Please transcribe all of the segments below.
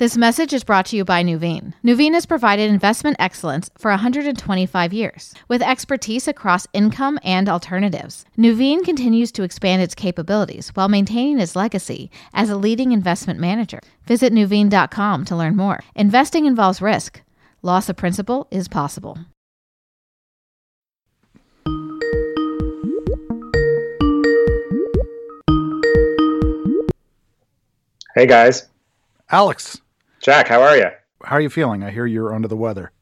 This message is brought to you by Nuveen. Nuveen has provided investment excellence for 125 years, with expertise across income and alternatives. Nuveen continues to expand its capabilities while maintaining its legacy as a leading investment manager. Visit Nuveen.com to learn more. Investing involves risk. Loss of principal is possible. Hey guys. Alex, Jack, how are you? how are you feeling? I hear you're under the weather.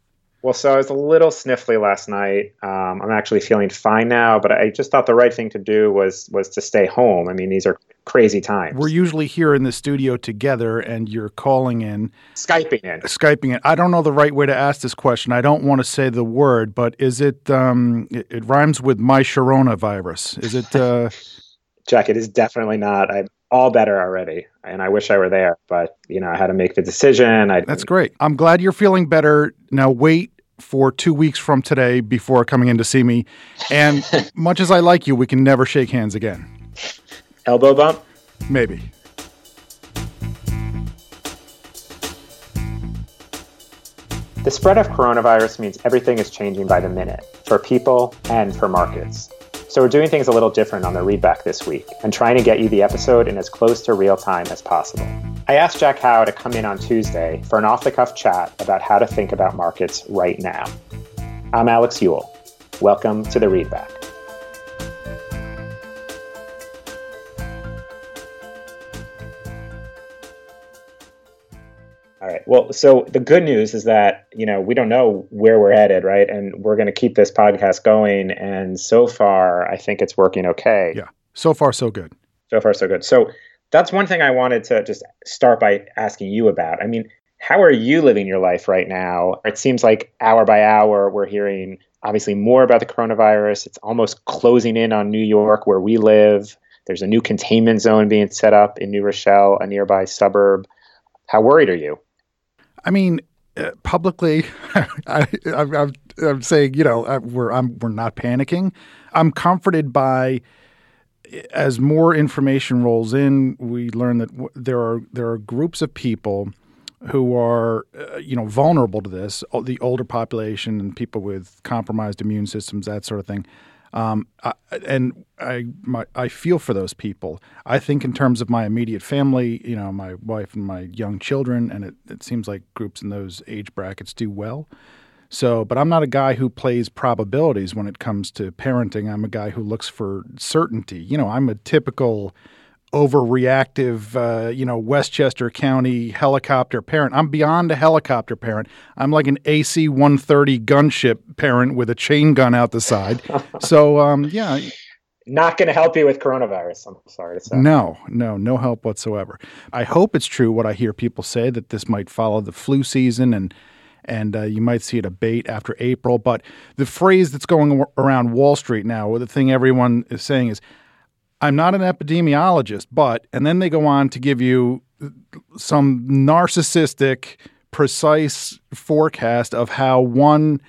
Well, so I was a little sniffly last night. Um, I'm actually feeling fine now, but I just thought the right thing to do was was to stay home. I mean, these are crazy times. We're usually here in the studio together, and you're calling in, Skyping in. Skyping in. I don't know the right way to ask this question. I don't want to say the word, but is it? Um, it, it rhymes with my Sharona virus. Is it? Uh, Jack, it is definitely not. I'm all better already, and I wish I were there, but you know, I had to make the decision. I, that's great. I'm glad you're feeling better. Now wait for two weeks from today before coming in to see me. And much as I like you, we can never shake hands again. elbow bump. Maybe. The spread of coronavirus means everything is changing by the minute for people and for markets. So we're doing things a little different on the readback this week and trying to get you the episode in as close to real time as possible. I asked Jack Hough to come in on Tuesday for an off the cuff chat about how to think about markets right now. I'm Alex Eule. Welcome to the readback. Well, so the good news is that, you know, we don't know where we're headed, right? And we're going to keep this podcast going. And so far, I think it's working okay. Yeah. So far, so good. So far, so good. So that's one thing I wanted to just start by asking you about. I mean, how are you living your life right now? It seems like hour by hour, we're hearing obviously more about the coronavirus. It's almost closing in on New York, where we live. There's a new containment zone being set up in New Rochelle, a nearby suburb. How worried are you? I mean, uh, publicly, I, I'm saying, you know, I, we're I'm, we're not panicking. I'm comforted by as more information rolls in, we learn that w- there are there are groups of people who are uh, you know vulnerable to this, the older population and people with compromised immune systems, that sort of thing. Um, I, and I my, I feel for those people. I think in terms of my immediate family, you know, my wife and my young children, and it, it seems like groups in those age brackets do well. So, but I'm not a guy who plays probabilities when it comes to parenting. I'm a guy who looks for certainty. You know, I'm a typical overreactive, uh, you know, Westchester County helicopter parent. I'm beyond a helicopter parent. I'm like an AC 130 gunship parent with a chain gun out the side. so, um, yeah. Not going to help you with coronavirus, I'm sorry to say. No, no, no help whatsoever. I hope it's true what I hear people say that this might follow the flu season and and uh, you might see it abate after April. But the phrase that's going around Wall Street now, or the thing everyone is saying is, I'm not an epidemiologist, but, and then they go on to give you some narcissistic, precise forecast of how one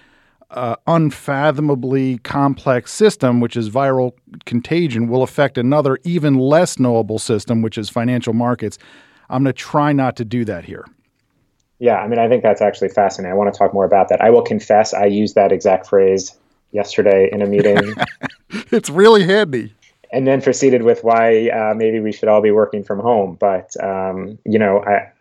uh, unfathomably complex system, which is viral contagion, will affect another even less knowable system, which is financial markets. I'm going to try not to do that here. Yeah, I mean, I think that's actually fascinating. I want to talk more about that. I will confess, I used that exact phrase yesterday in a meeting. it's really handy. And then proceeded with why uh, maybe we should all be working from home. But um, you know, I,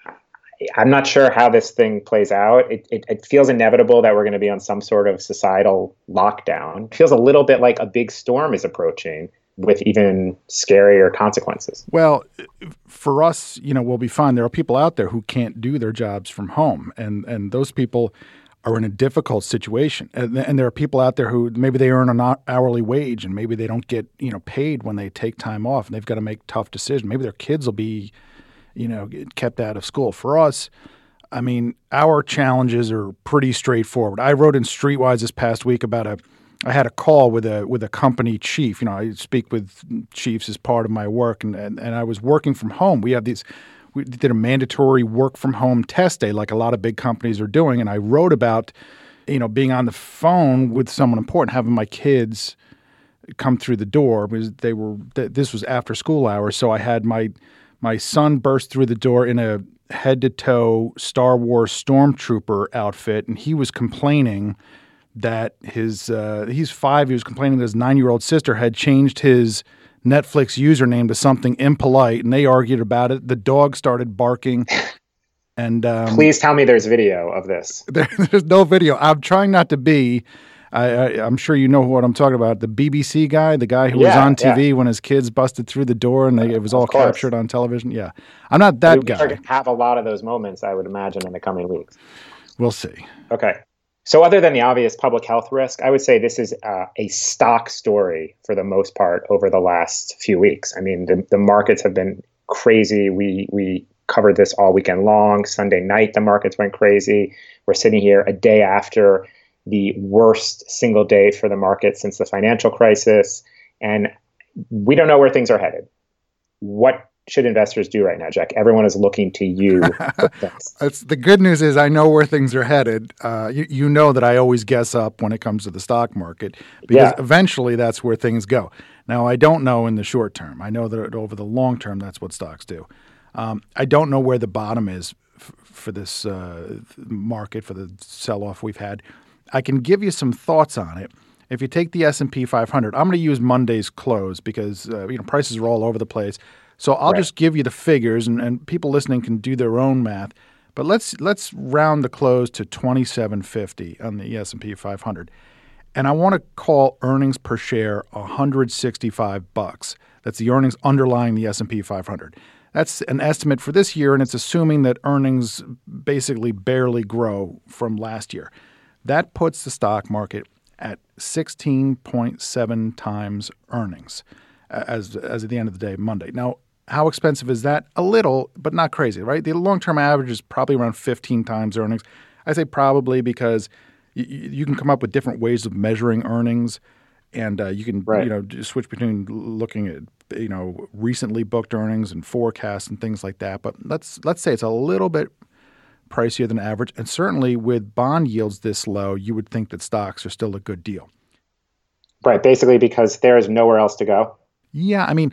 I'm not sure how this thing plays out. It, it, it feels inevitable that we're going to be on some sort of societal lockdown. It feels a little bit like a big storm is approaching with even scarier consequences. Well, for us, you know, we'll be fine. There are people out there who can't do their jobs from home, and and those people are in a difficult situation. And, there are people out there who maybe they earn an hourly wage, and maybe they don't get you know paid when they take time off, and they've got to make tough decisions. Maybe their kids will be, you know, kept out of school. For us. I mean, our challenges are pretty straightforward. I wrote in Streetwise this past week about a I had a call with a with a company chief. You know, I speak with chiefs as part of my work, and and, and I was working from home. We have these. We did a mandatory work from home test day, like a lot of big companies are doing, and I wrote about, you know, being on the phone with someone important, having my kids come through the door because they were. This was after school hours, so I had my My son burst through the door in a head to toe Star Wars stormtrooper outfit, and he was complaining that his uh, he's five. He was complaining that his nine year old sister had changed his Netflix username to something impolite, and they argued about it. The dog started barking. And um, please tell me there's video of this. There, there's no video. I'm trying not to be. I, am sure you know what I'm talking about. The BBC guy, the guy who yeah, was on TV yeah. when his kids busted through the door and they, it was all captured on television. Yeah, I'm not that we, guy. Have a lot of those moments, I would imagine, in the coming weeks. We'll see. Okay. So, other than the obvious public health risk, I would say this is uh, a stock story for the most part over the last few weeks. I mean, the, the markets have been crazy. We we covered this all weekend long. Sunday night, the markets went crazy. We're sitting here a day after the worst single day for the market since the financial crisis. And we don't know where things are headed. What should investors do right now, Jack? Everyone is looking to you. the good news is I know where things are headed. Uh, you, you, know that I always guess up when it comes to the stock market because yeah. eventually that's where things go. Now, I don't know in the short term. I know that over the long term, that's what stocks do. Um, I don't know where the bottom is f- for this uh, market, for the sell-off we've had. I can give you some thoughts on it. If you take the S&P 500, I'm going to use Monday's close because uh, you know prices are all over the place. So I'll right. just give you the figures, and, and people listening can do their own math. But let's let's round the close to 2750 on the S&P 500. And I want to call earnings per share 165 bucks. That's the earnings underlying the S&P 500. That's an estimate for this year and it's assuming that earnings basically barely grow from last year. That puts the stock market at 16.7 times earnings as, as at the end of the day, Monday. Now, how expensive is that? A little, but not crazy, right? The long term average is probably around 15 times earnings. I say probably because you, you can come up with different ways of measuring earnings, and uh, you can right. you know switch between looking at you know recently booked earnings and forecasts and things like that. But let's let's say it's a little bit pricier than average. And certainly with bond yields this low, you would think that stocks are still a good deal. Right. Basically, because there is nowhere else to go. Yeah. I mean,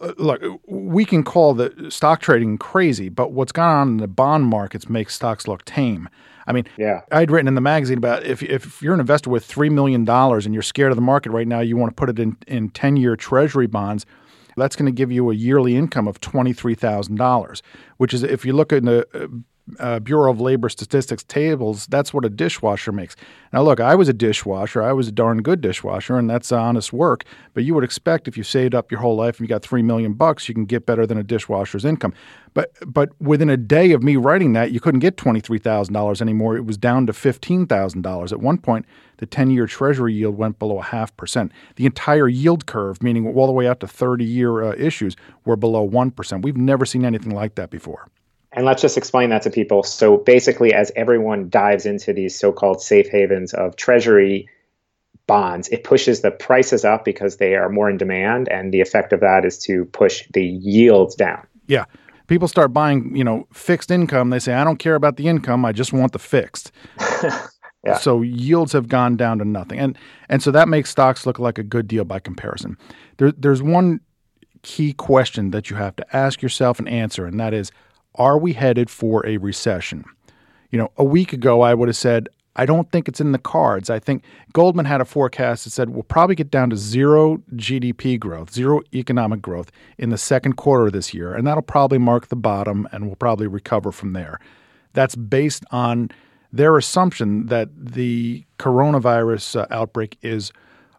Uh, look, we can call the stock trading crazy, but what's gone on in the bond markets makes stocks look tame. I mean, yeah. I'd written in the magazine about if, if you're an investor with $3 million and you're scared of the market right now, you want to put it in, in 10 year treasury bonds. That's going to give you a yearly income of $23,000, which is, if you look at the uh, uh, Bureau of Labor Statistics tables, that's what a dishwasher makes. Now, look, I was a dishwasher. I was a darn good dishwasher, and that's honest work. But you would expect if you saved up your whole life and you got three million bucks, you can get better than a dishwasher's income. But but within a day of me writing that, you couldn't get twenty three thousand dollars anymore. It was down to fifteen thousand dollars. At one point, the ten year Treasury yield went below a half percent. The entire yield curve, meaning all the way out to thirty year uh, issues, were below one percent. We've never seen anything like that before. And let's just explain that to people. So basically, as everyone dives into these so called safe havens of treasury bonds, it pushes the prices up because they are more in demand. And the effect of that is to push the yields down. Yeah. People start buying, you know, fixed income. They say, I don't care about the income. I just want the fixed. yeah. So yields have gone down to nothing. And and so that makes stocks look like a good deal by comparison. There, there's one key question that you have to ask yourself and answer, and that is are we headed for a recession? You know, a week ago, I would have said, I don't think it's in the cards. I think Goldman had a forecast that said we'll probably get down to zero GDP growth, zero economic growth in the second quarter of this year. And that'll probably mark the bottom and we'll probably recover from there. That's based on their assumption that the coronavirus uh, outbreak is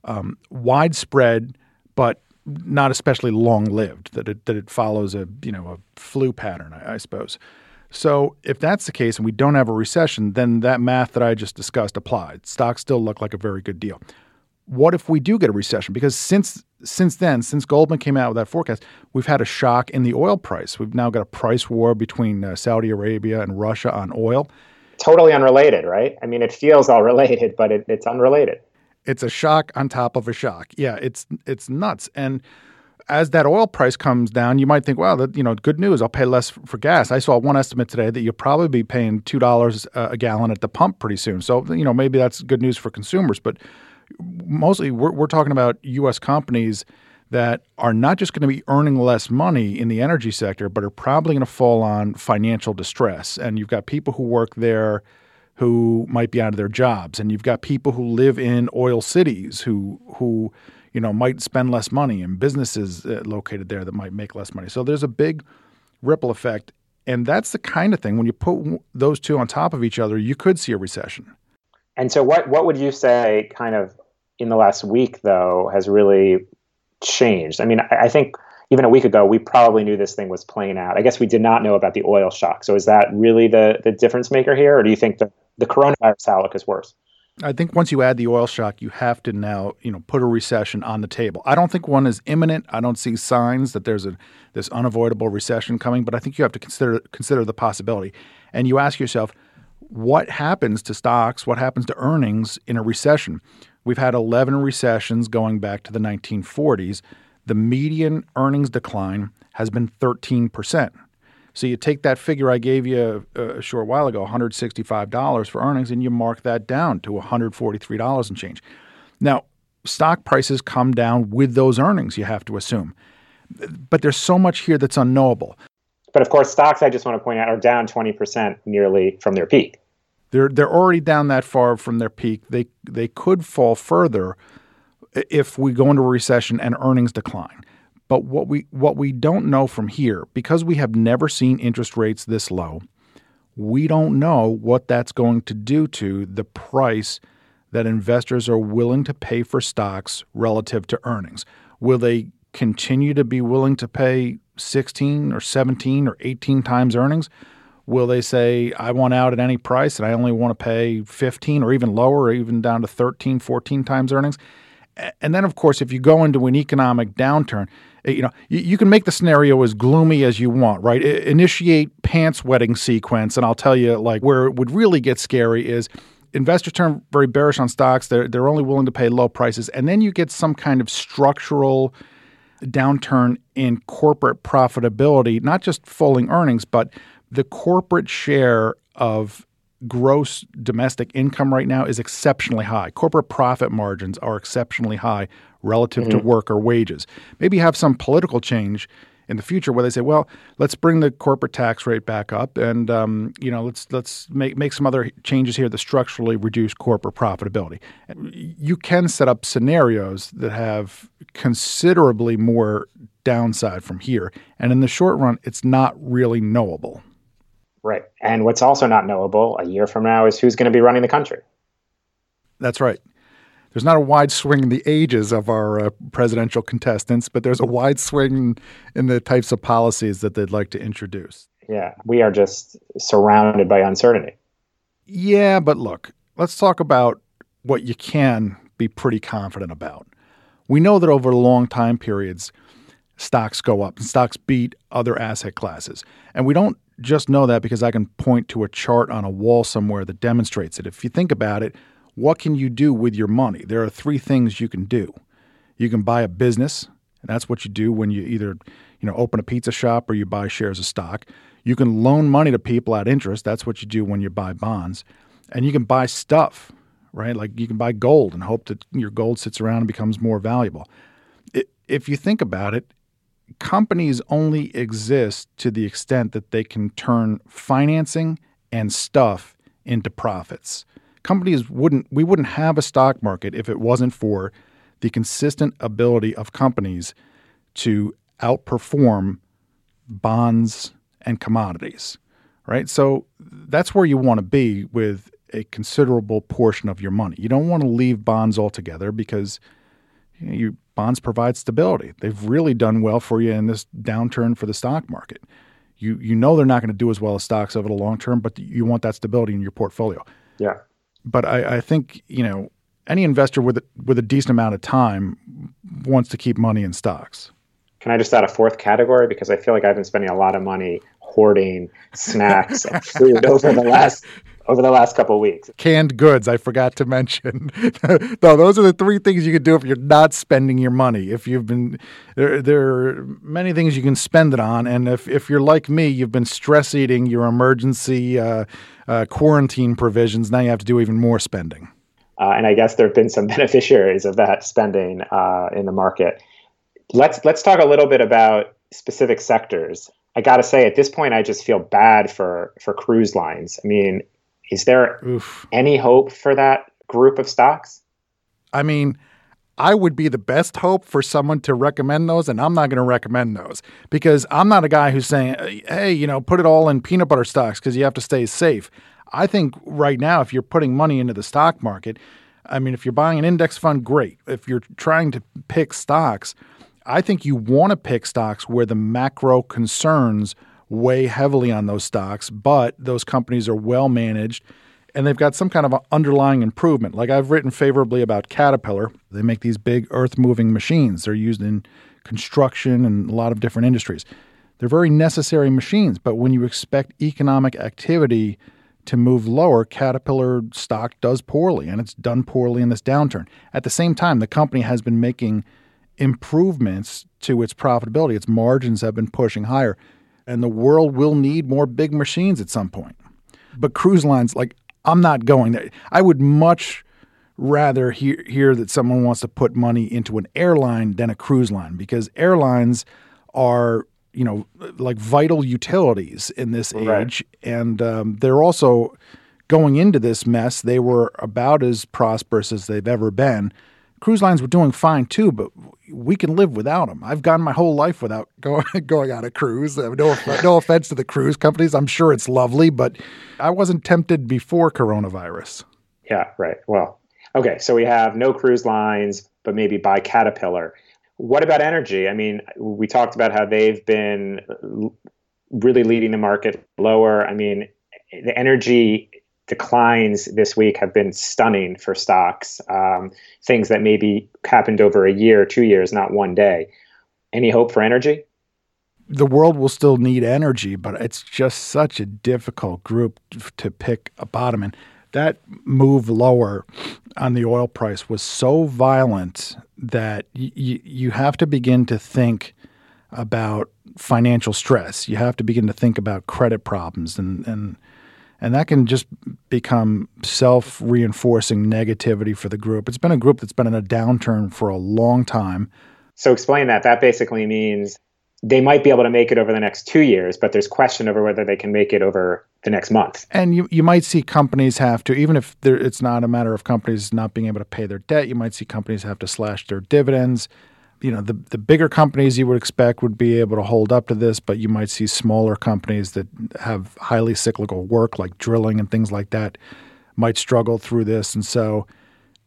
um, widespread, but not especially long lived. That it that it follows a you know a flu pattern, I, I, suppose. So if that's the case and we don't have a recession, then that math that I just discussed applied. Stocks still look like a very good deal. What if we do get a recession? Because since since then, since Goldman came out with that forecast, we've had a shock in the oil price. We've now got a price war between uh, Saudi Arabia and Russia on oil. Totally unrelated, right? I mean, it feels all related, but it, it's unrelated. It's a shock on top of a shock. Yeah, it's it's nuts. And as that oil price comes down, you might think, well, that you know, good news. I'll pay less for gas. I saw one estimate today that you'll probably be paying two dollars a gallon at the pump pretty soon. So you know, maybe that's good news for consumers. But mostly, we're, we're talking about U.S. companies that are not just going to be earning less money in the energy sector, but are probably going to fall on financial distress. And you've got people who work there who might be out of their jobs, and you've got people who live in oil cities who who you know might spend less money, and businesses uh, located there that might make less money. So there's a big ripple effect, and that's the kind of thing when you put those two on top of each other, you could see a recession. And so, what what would you say, kind of in the last week, though, has really changed? I mean, I, think even a week ago, we probably knew this thing was playing out. I guess we did not know about the oil shock. So is that really the the difference maker here, or do you think the, the coronavirus outlook is worse? I think once you add the oil shock, you have to now, you know, put a recession on the table. I don't think one is imminent. I don't see signs that there's a this unavoidable recession coming, but I think you have to consider consider the possibility. And you ask yourself, what happens to stocks? What happens to earnings in a recession? We've had 11 recessions going back to the 1940s. The median earnings decline has been 13%. So you take that figure I gave you a, a short while ago, $165 for earnings, and you mark that down to $143 and change. Now, stock prices come down with those earnings, you have to assume. But there's so much here that's unknowable. But of course, stocks, I just want to point out, are down 20% nearly from their peak. They're, they're already down that far from their peak. They, they could fall further if we go into a recession and earnings decline. But what we what we don't know from here, because we have never seen interest rates this low, we don't know what that's going to do to the price that investors are willing to pay for stocks relative to earnings. Will they continue to be willing to pay 16 or 17 or 18 times earnings? Will they say, I want out at any price and I only want to pay 15 or even lower, or even down to 13, 14 times earnings? And then, of course, if you go into an economic downturn, Eh, you know you, you, can make the scenario as gloomy as you want, right? I, initiate pants wetting sequence, and I'll tell you, like where it would really get scary is investors turn very bearish on stocks. They're they're only willing to pay low prices, and then you get some kind of structural downturn in corporate profitability, not just falling earnings, but the corporate share of gross domestic income right now is exceptionally high. Corporate profit margins are exceptionally high relative mm-hmm. to worker wages. Maybe have some political change in the future where they say, well, let's bring the corporate tax rate back up, and um, you know, let's let's make make some other changes here that structurally reduce corporate profitability. You can set up scenarios that have considerably more downside from here, and in the short run, it's not really knowable. Right. And what's also not knowable a year from now is who's going to be running the country. That's right. There's not a wide swing in the ages of our uh, presidential contestants, but there's a wide swing in the types of policies that they'd like to introduce. Yeah, we are just surrounded by uncertainty. Yeah, but look, let's talk about what you can be pretty confident about. We know that over long time periods, stocks go up and stocks beat other asset classes. And we don't just know that because I can point to a chart on a wall somewhere that demonstrates it. If you think about it, what can you do with your money? There are three things you can do. You can buy a business, and that's what you do when you either, you know, open a pizza shop or you buy shares of stock. You can loan money to people at interest. That's what you do when you buy bonds. And you can buy stuff, right? Like you can buy gold and hope that your gold sits around and becomes more valuable. If you think about it, companies only exist to the extent that they can turn financing and stuff into profits. Companies wouldn't we wouldn't have a stock market if it wasn't for the consistent ability of companies to outperform bonds and commodities. Right? So that's where you want to be with a considerable portion of your money. You don't want to leave bonds altogether because you, know, you bonds provide stability. They've really done well for you in this downturn for the stock market. You you know they're not going to do as well as stocks over the long term, but you want that stability in your portfolio. Yeah. But I, I think you know any investor with a, with a decent amount of time wants to keep money in stocks. Can I just add a fourth category because I feel like I've been spending a lot of money hoarding snacks and food over the last over the last couple weeks. Canned goods, I forgot to mention. no, those are the three things you can do if you're not spending your money. If you've been there, there are many things you can spend it on, and if if you're like me, you've been stress eating your emergency uh, uh, quarantine provisions. Now you have to do even more spending. Uh, and I guess there have been some beneficiaries of that spending uh, in the market. let's let's talk a little bit about specific sectors. I got to say, at this point, I just feel bad for for cruise lines. I mean, is there Oof. any hope for that group of stocks? I mean, I would be the best hope for someone to recommend those, and I'm not going to recommend those because I'm not a guy who's saying, hey, you know, put it all in peanut butter stocks because you have to stay safe. I think right now, if you're putting money into the stock market, I mean, if you're buying an index fund, great. If you're trying to pick stocks, I think you want to pick stocks where the macro concerns weigh heavily on those stocks, but those companies are well managed and they've got some kind of underlying improvement. Like I've written favorably about Caterpillar. They make these big earth moving machines. They're used in construction and a lot of different industries. They're very necessary machines, but when you expect economic activity to move lower, Caterpillar stock does poorly, and it's done poorly in this downturn. At the same time, the company has been making improvements to its profitability. Its margins have been pushing higher, and the world will need more big machines at some point. But cruise lines, like, I'm not going there. I would much rather hear, hear that someone wants to put money into an airline than a cruise line because airlines are you know like vital utilities in this right. age, and um, they're also going into this mess. They were about as prosperous as they've ever been. Cruise lines were doing fine too, but we can live without them. I've gone my whole life without going going on a cruise. Uh, no, no offense to the cruise companies. I'm sure it's lovely, but I wasn't tempted before coronavirus. Yeah, right. Well, okay. So we have no cruise lines, but maybe buy Caterpillar. What about energy? I mean, we talked about how they've been really leading the market lower. I mean, the energy declines this week have been stunning for stocks. Um, things that maybe happened over a year, two years, not one day. Any hope for energy? The world will still need energy, but it's just such a difficult group to pick a bottom. And that move lower on the oil price was so violent that y- you have to begin to think about financial stress. You have to begin to think about credit problems and and and that can just become self-reinforcing negativity for the group. It's been a group that's been in a downturn for a long time. So explain that. That basically means they might be able to make it over the next 2 years, but there's question over whether they can make it over the next month. And you, you might see companies have to, even if it's not a matter of companies not being able to pay their debt, you might see companies have to slash their dividends. You know, the, the bigger companies you would expect would be able to hold up to this, but you might see smaller companies that have highly cyclical work like drilling and things like that might struggle through this. And so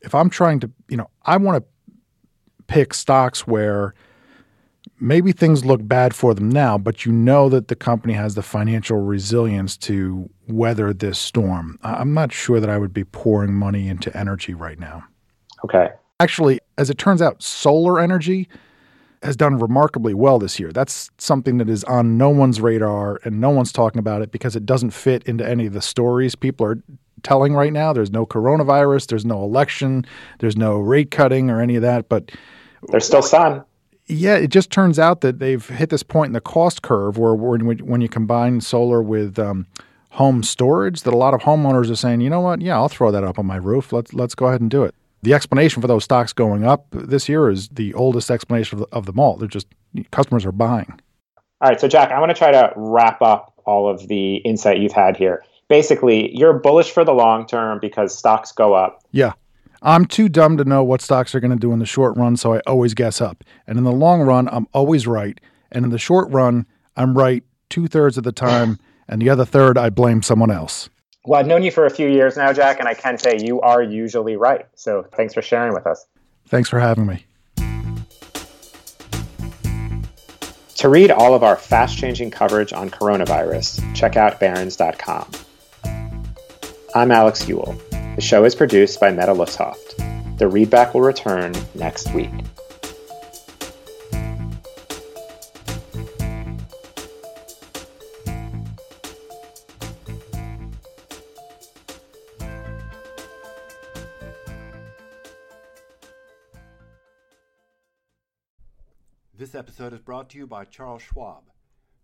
if I'm trying to, you know, I want to pick stocks where – maybe things look bad for them now, but you know that the company has the financial resilience to weather this storm. I'm not sure that I would be pouring money into energy right now. Okay. Actually, as it turns out, solar energy has done remarkably well this year. That's something that is on no one's radar and no one's talking about it because it doesn't fit into any of the stories people are telling right now. There's no coronavirus, there's no election, there's no rate cutting or any of that, but there's still sun yeah, it just turns out that they've hit this point in the cost curve where when, when you combine solar with um, home storage, that a lot of homeowners are saying, you know what, yeah, I'll throw that up on my roof. Let's let's go ahead and do it. The explanation for those stocks going up this year is the oldest explanation of, the, of them all. They're just customers are buying. All right, so Jack, I want to try to wrap up all of the insight you've had here. Basically, you're bullish for the long term because stocks go up. Yeah. I'm too dumb to know what stocks are going to do in the short run, so I always guess up. And in the long run, I'm always right. And in the short run, I'm right two thirds of the time, and the other third, I blame someone else. Well, I've known you for a few years now, Jack, and I can say you are usually right. So thanks for sharing with us. Thanks for having me. To read all of our fast changing coverage on coronavirus, check out barrons.com. I'm Alex Eule. The show is produced by Mette Lützhøft. The readback will return next week. This episode is brought to you by Charles Schwab.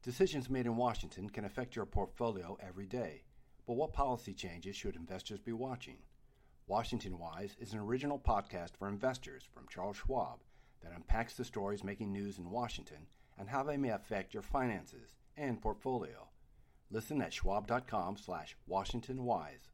Decisions made in Washington can affect your portfolio every day. But what policy changes should investors be watching? Washington Wise is an original podcast for investors from Charles Schwab that unpacks the stories making news in Washington and how they may affect your finances and portfolio. Listen at schwab.com slash washingtonwise.